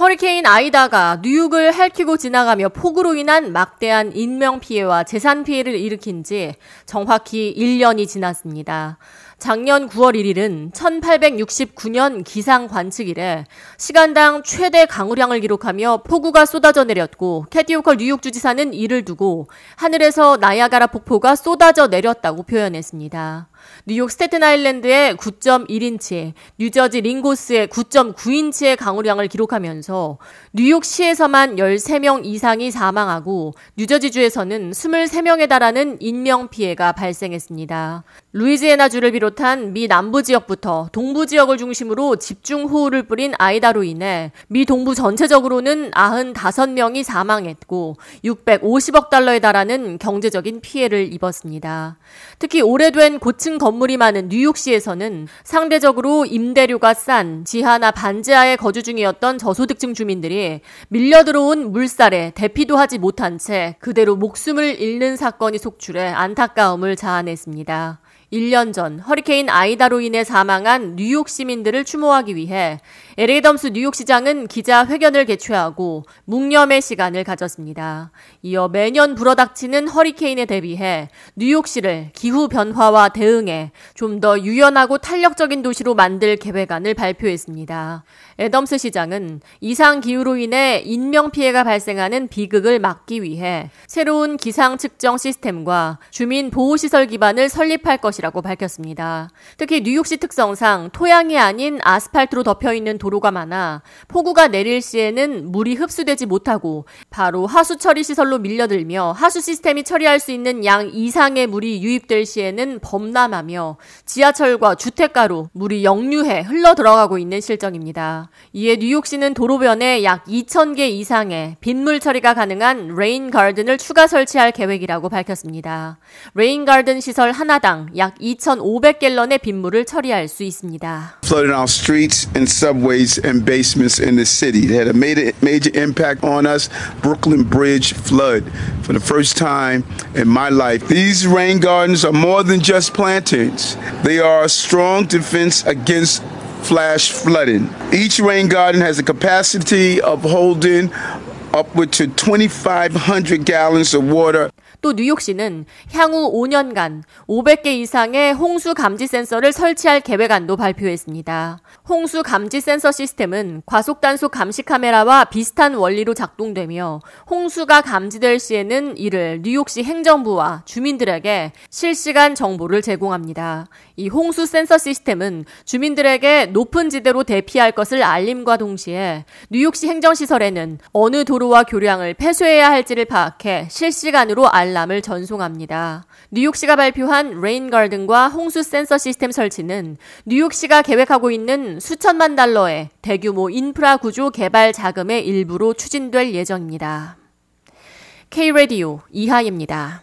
허리케인 아이다가 뉴욕을 핥히고 지나가며 폭우로 인한 막대한 인명피해와 재산피해를 일으킨 지 정확히 1년이 지났습니다. 작년 9월 1일은 1869년 기상 관측 이래 시간당 최대 강우량을 기록하며 폭우가 쏟아져 내렸고 캐티 오컬 뉴욕 주지사는 이를 두고 하늘에서 나야가라 폭포가 쏟아져 내렸다고 표현했습니다. 뉴욕 스테튼 아일랜드의 9.1인치, 뉴저지 링고스의 9.9인치의 강우량을 기록하면서 뉴욕시에서만 13명 이상이 사망하고 뉴저지주에서는 23명에 달하는 인명피해가 발생했습니다. 루이지애나주를 비롯 한 미 남부 지역부터 동부 지역을 중심으로 집중호우를 뿌린 아이다로 인해 미 동부 전체적으로는 95명이 사망했고 650억 달러에 달하는 경제적인 피해를 입었습니다. 특히 오래된 고층 건물이 많은 뉴욕시에서는 상대적으로 임대료가 싼 지하나 반지하에 거주 중이었던 저소득층 주민들이 밀려 들어온 물살에 대피도 하지 못한 채 그대로 목숨을 잃는 사건이 속출해 안타까움을 자아냈습니다. 1년 전 허리케인 아이다로 인해 사망한 뉴욕 시민들을 추모하기 위해 LA 덤스 뉴욕시장은 기자회견을 개최하고 묵념의 시간을 가졌습니다. 이어 매년 불어닥치는 허리케인에 대비해 뉴욕시를 기후 변화와 대응해 좀 더 유연하고 탄력적인 도시로 만들 계획안을 발표했습니다. 애덤스 시장은 이상 기후로 인해 인명 피해가 발생하는 비극을 막기 위해 새로운 기상 측정 시스템과 주민 보호 시설 기반을 설립할 것이 라고 밝혔습니다. 특히 뉴욕시 특성상 토양이 아닌 아스팔트로 덮여 있는 도로가 많아 폭우가 내릴 시에는 물이 흡수되지 못하고 바로 하수 처리 시설로 밀려들며 하수 시스템이 처리할 수 있는 양 이상의 물이 유입될 시에는 범람하며 지하철과 주택가로 물이 역류해 흘러 들어가고 있는 실정입니다. 이에 뉴욕시는 도로변에 약 2,000개 이상의 빗물 처리가 가능한 rain garden을 추가 설치할 계획이라고 밝혔습니다. rain garden 시설 하나당 약 2,500갤런의 빗물을 처리할 수 있습니다. Flooding our streets and subways hallways and basements in the city. They had a major, major impact on us. Brooklyn Bridge flood for the first time in my life. These rain gardens are more than just plantings. They are a strong defense against flash flooding. Each rain garden has a capacity of holding upward to 2,500 gallons of water. 또 뉴욕시는 향후 5년간 500개 이상의 홍수 감지 센서를 설치할 계획안도 발표했습니다. 홍수 감지 센서 시스템은 과속 단속 감시 카메라와 비슷한 원리로 작동되며 홍수가 감지될 시에는 이를 뉴욕시 행정부와 주민들에게 실시간 정보를 제공합니다. 이 홍수 센서 시스템은 주민들에게 높은 지대로 대피할 것을 알림과 동시에 뉴욕시 행정시설에는 어느 도로와 교량을 폐쇄해야 할지를 파악해 실시간으로 알림 알람을 전송합니다. 뉴욕시가 발표한 rain garden과 홍수 센서 시스템 설치는 뉴욕시가 계획하고 있는 수천만 달러의 대규모 인프라 구조 개발 자금의 일부로 추진될 예정입니다. K-Radio 이하입니다.